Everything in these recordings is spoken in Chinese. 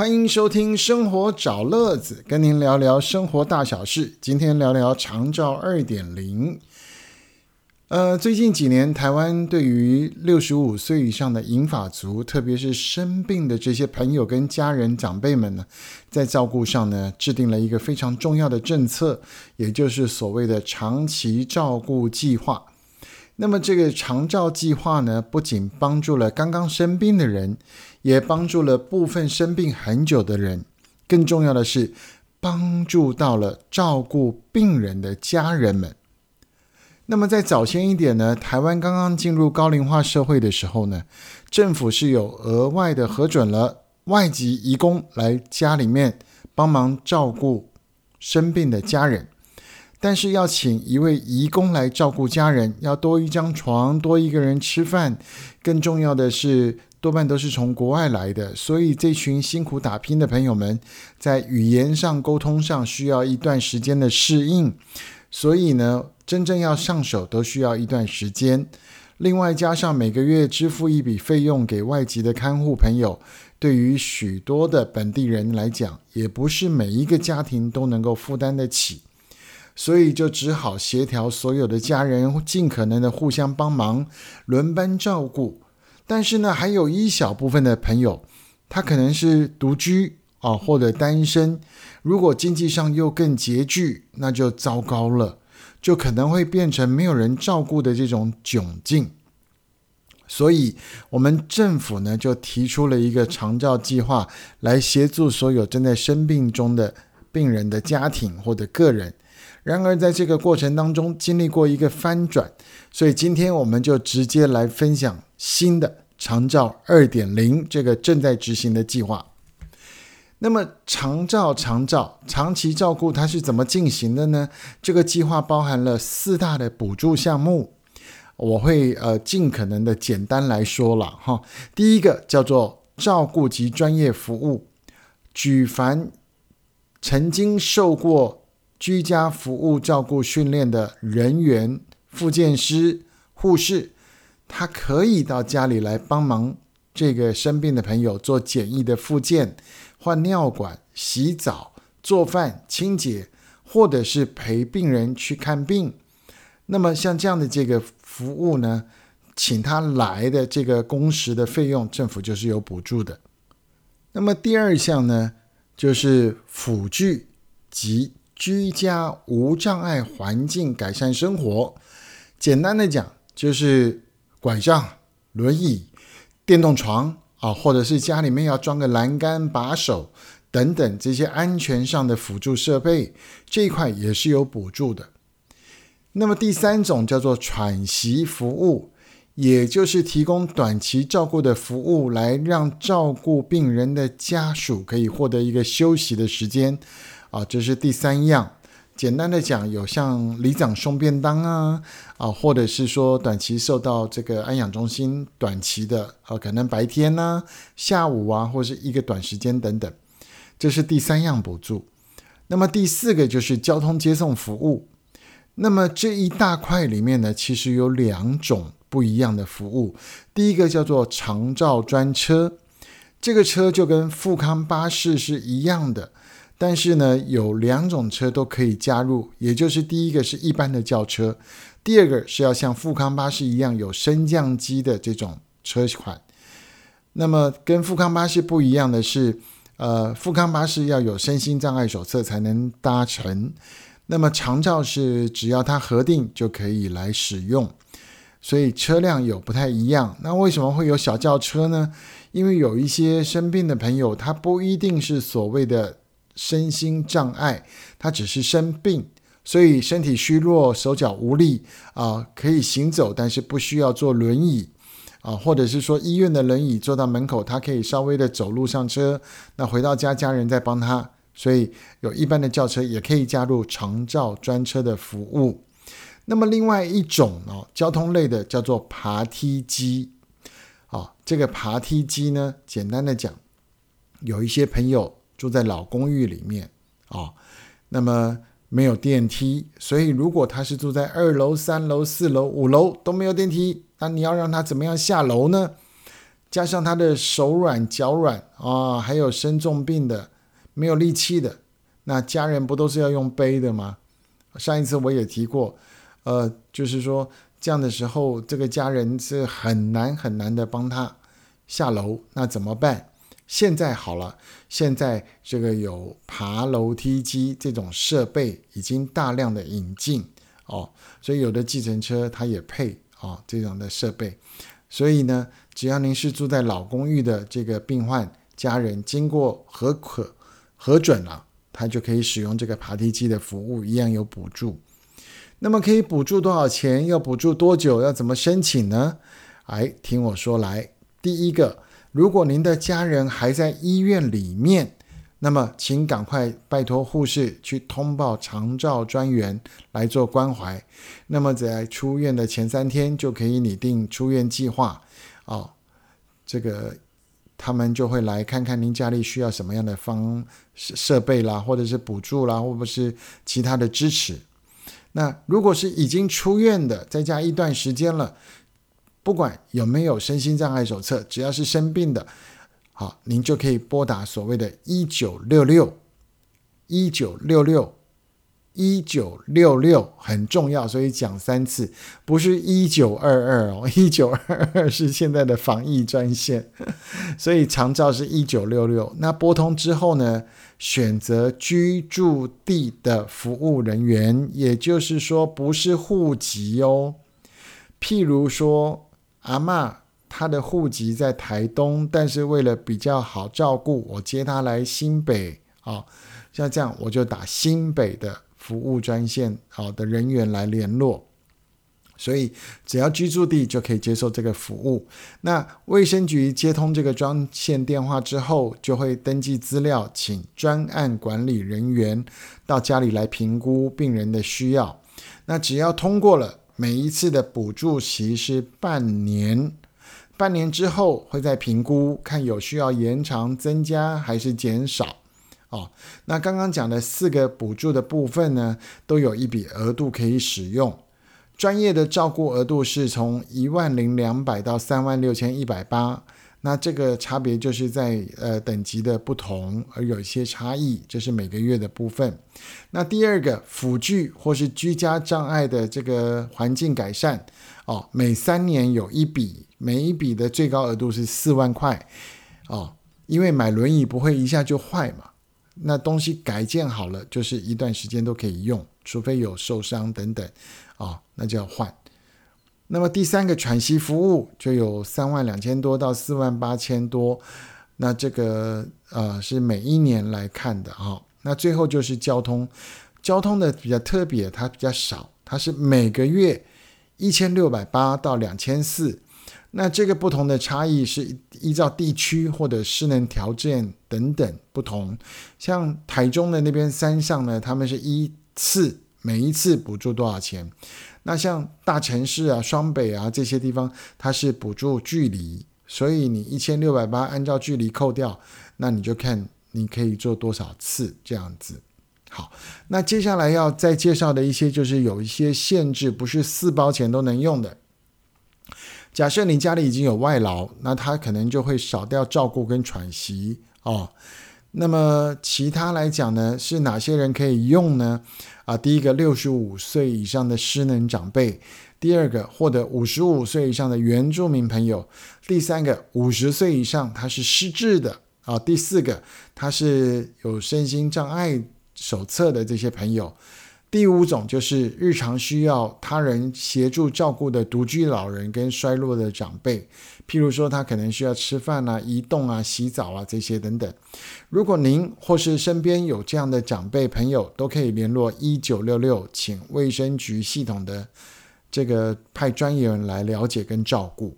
欢迎收听《生活找乐子》，跟您聊聊生活大小事。今天聊聊长照二点零。呃，最近几年，台湾对于六十五岁以上的银发族，特别是生病的这些朋友跟家人长辈们呢，在照顾上呢，制定了一个非常重要的政策，也就是所谓的长期照顾计划。那么，这个长照计划呢，不仅帮助了刚刚生病的人，也帮助了部分生病很久的人，更重要的是，帮助到了照顾病人的家人们。那么在早先一点呢，台湾刚刚进入高龄化社会的时候呢，政府是有额外的核准了外籍移工来家里面帮忙照顾生病的家人，但是要请一位义工来照顾家人，要多一张床，多一个人吃饭，更重要的是多半都是从国外来的，所以这群辛苦打拼的朋友们在语言上沟通上需要一段时间的适应，所以呢。真正要上手都需要一段时间，另外加上每个月支付一笔费用给外籍的看护朋友，对于许多的本地人来讲，也不是每一个家庭都能够负担得起，所以就只好协调所有的家人尽可能的互相帮忙，轮班照顾。但是呢，还有一小部分的朋友，他可能是独居啊，或者单身，如果经济上又更拮据，那就糟糕了。就可能会变成没有人照顾的这种窘境，所以，我们政府呢就提出了一个长照计划，来协助所有正在生病中的病人的家庭或者个人。然而，在这个过程当中，经历过一个翻转，所以今天我们就直接来分享新的长照二点零这个正在执行的计划。那么长照、长照、长期照顾它是怎么进行的呢？这个计划包含了四大的补助项目，我会呃尽可能的简单来说了哈。第一个叫做照顾及专业服务，举凡曾经受过居家服务照顾训练的人员、复健师、护士，他可以到家里来帮忙这个生病的朋友做简易的复健。换尿管、洗澡、做饭、清洁，或者是陪病人去看病。那么像这样的这个服务呢，请他来的这个工时的费用，政府就是有补助的。那么第二项呢，就是辅具及居家无障碍环境改善生活。简单的讲，就是拐杖、轮椅、电动床。啊，或者是家里面要装个栏杆、把手等等这些安全上的辅助设备，这一块也是有补助的。那么第三种叫做喘息服务，也就是提供短期照顾的服务，来让照顾病人的家属可以获得一个休息的时间。啊，这是第三样。简单的讲，有像里长送便当啊，啊，或者是说短期受到这个安养中心短期的，呃，可能白天呢、下午啊，或是一个短时间等等，这是第三样补助。那么第四个就是交通接送服务。那么这一大块里面呢，其实有两种不一样的服务。第一个叫做长照专车，这个车就跟富康巴士是一样的。但是呢，有两种车都可以加入，也就是第一个是一般的轿车，第二个是要像富康巴士一样有升降机的这种车款。那么跟富康巴士不一样的是，呃，富康巴士要有身心障碍手册才能搭乘，那么长照是只要它核定就可以来使用，所以车辆有不太一样。那为什么会有小轿车呢？因为有一些生病的朋友，他不一定是所谓的。身心障碍，他只是生病，所以身体虚弱、手脚无力啊，可以行走，但是不需要坐轮椅啊，或者是说医院的轮椅坐到门口，他可以稍微的走路上车，那回到家家人再帮他，所以有一般的轿车也可以加入长照专车的服务。那么另外一种哦，交通类的叫做爬梯机，啊，这个爬梯机呢，简单的讲，有一些朋友。住在老公寓里面啊，那么没有电梯，所以如果他是住在二楼、三楼、四楼、五楼都没有电梯，那你要让他怎么样下楼呢？加上他的手软脚软啊，还有生重病的、没有力气的，那家人不都是要用背的吗？上一次我也提过，呃，就是说这样的时候，这个家人是很难很难的帮他下楼，那怎么办？现在好了，现在这个有爬楼梯机这种设备已经大量的引进哦，所以有的计程车它也配啊这种的设备，所以呢，只要您是住在老公寓的这个病患家人，经过核可核准了，他就可以使用这个爬梯机的服务，一样有补助。那么可以补助多少钱？要补助多久？要怎么申请呢？哎，听我说来，第一个。如果您的家人还在医院里面，那么请赶快拜托护士去通报长照专员来做关怀。那么在出院的前三天就可以拟定出院计划。哦，这个他们就会来看看您家里需要什么样的方设备啦，或者是补助啦，或者是其他的支持。那如果是已经出院的，在家一段时间了。不管有没有身心障碍手册，只要是生病的，好，您就可以拨打所谓的“一九六六”，一九六六，一九六六很重要，所以讲三次，不是一九二二哦，一九二二是现在的防疫专线，所以长照是一九六六。那拨通之后呢，选择居住地的服务人员，也就是说不是户籍哦，譬如说。阿妈，她的户籍在台东，但是为了比较好照顾，我接她来新北啊。像这样，我就打新北的服务专线好的人员来联络。所以，只要居住地就可以接受这个服务。那卫生局接通这个专线电话之后，就会登记资料，请专案管理人员到家里来评估病人的需要。那只要通过了。每一次的补助期是半年，半年之后会再评估，看有需要延长、增加还是减少。哦，那刚刚讲的四个补助的部分呢，都有一笔额度可以使用。专业的照顾额度是从一万零两百到三万六千一百八。那这个差别就是在呃等级的不同而有一些差异，这是每个月的部分。那第二个辅具或是居家障碍的这个环境改善哦，每三年有一笔，每一笔的最高额度是四万块哦，因为买轮椅不会一下就坏嘛，那东西改建好了就是一段时间都可以用，除非有受伤等等啊，那就要换。那么第三个喘息服务就有三万两千多到四万八千多，那这个呃是每一年来看的哈。那最后就是交通，交通的比较特别，它比较少，它是每个月一千六百八到两千四。那这个不同的差异是依照地区或者失能条件等等不同。像台中的那边山上呢，他们是一次每一次补助多少钱？那像大城市啊、双北啊这些地方，它是补助距离，所以你一千六百八按照距离扣掉，那你就看你可以做多少次这样子。好，那接下来要再介绍的一些就是有一些限制，不是四包钱都能用的。假设你家里已经有外劳，那他可能就会少掉照顾跟喘息哦。那么其他来讲呢，是哪些人可以用呢？啊，第一个六十五岁以上的失能长辈，第二个获得五十五岁以上的原住民朋友，第三个五十岁以上他是失智的啊，第四个他是有身心障碍手册的这些朋友。第五种就是日常需要他人协助照顾的独居老人跟衰弱的长辈，譬如说他可能需要吃饭啊、移动啊、洗澡啊这些等等。如果您或是身边有这样的长辈朋友，都可以联络一九六六，请卫生局系统的这个派专业人来了解跟照顾。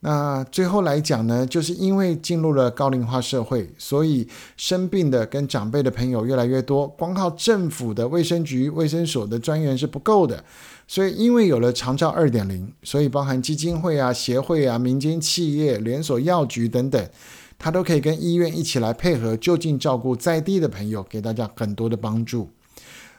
那最后来讲呢，就是因为进入了高龄化社会，所以生病的跟长辈的朋友越来越多，光靠政府的卫生局、卫生所的专员是不够的。所以因为有了长照二点零，所以包含基金会啊、协会啊、民间企业、连锁药局等等，它都可以跟医院一起来配合，就近照顾在地的朋友，给大家很多的帮助。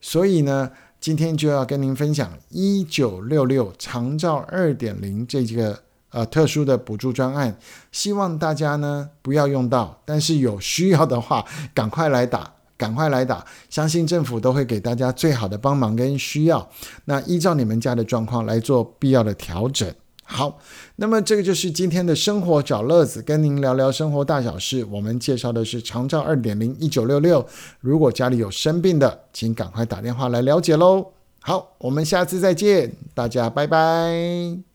所以呢，今天就要跟您分享一九六六长照二点零这个。呃特殊的补助专案，希望大家呢不要用到，但是有需要的话，赶快来打。赶快来打，相信政府都会给大家最好的帮忙跟需要。那依照你们家的状况来做必要的调整。好，那么这个就是今天的生活找乐子，跟您聊聊生活大小事。我们介绍的是长照二点零一九六六。如果家里有生病的，请赶快打电话来了解喽。好，我们下次再见，大家拜拜。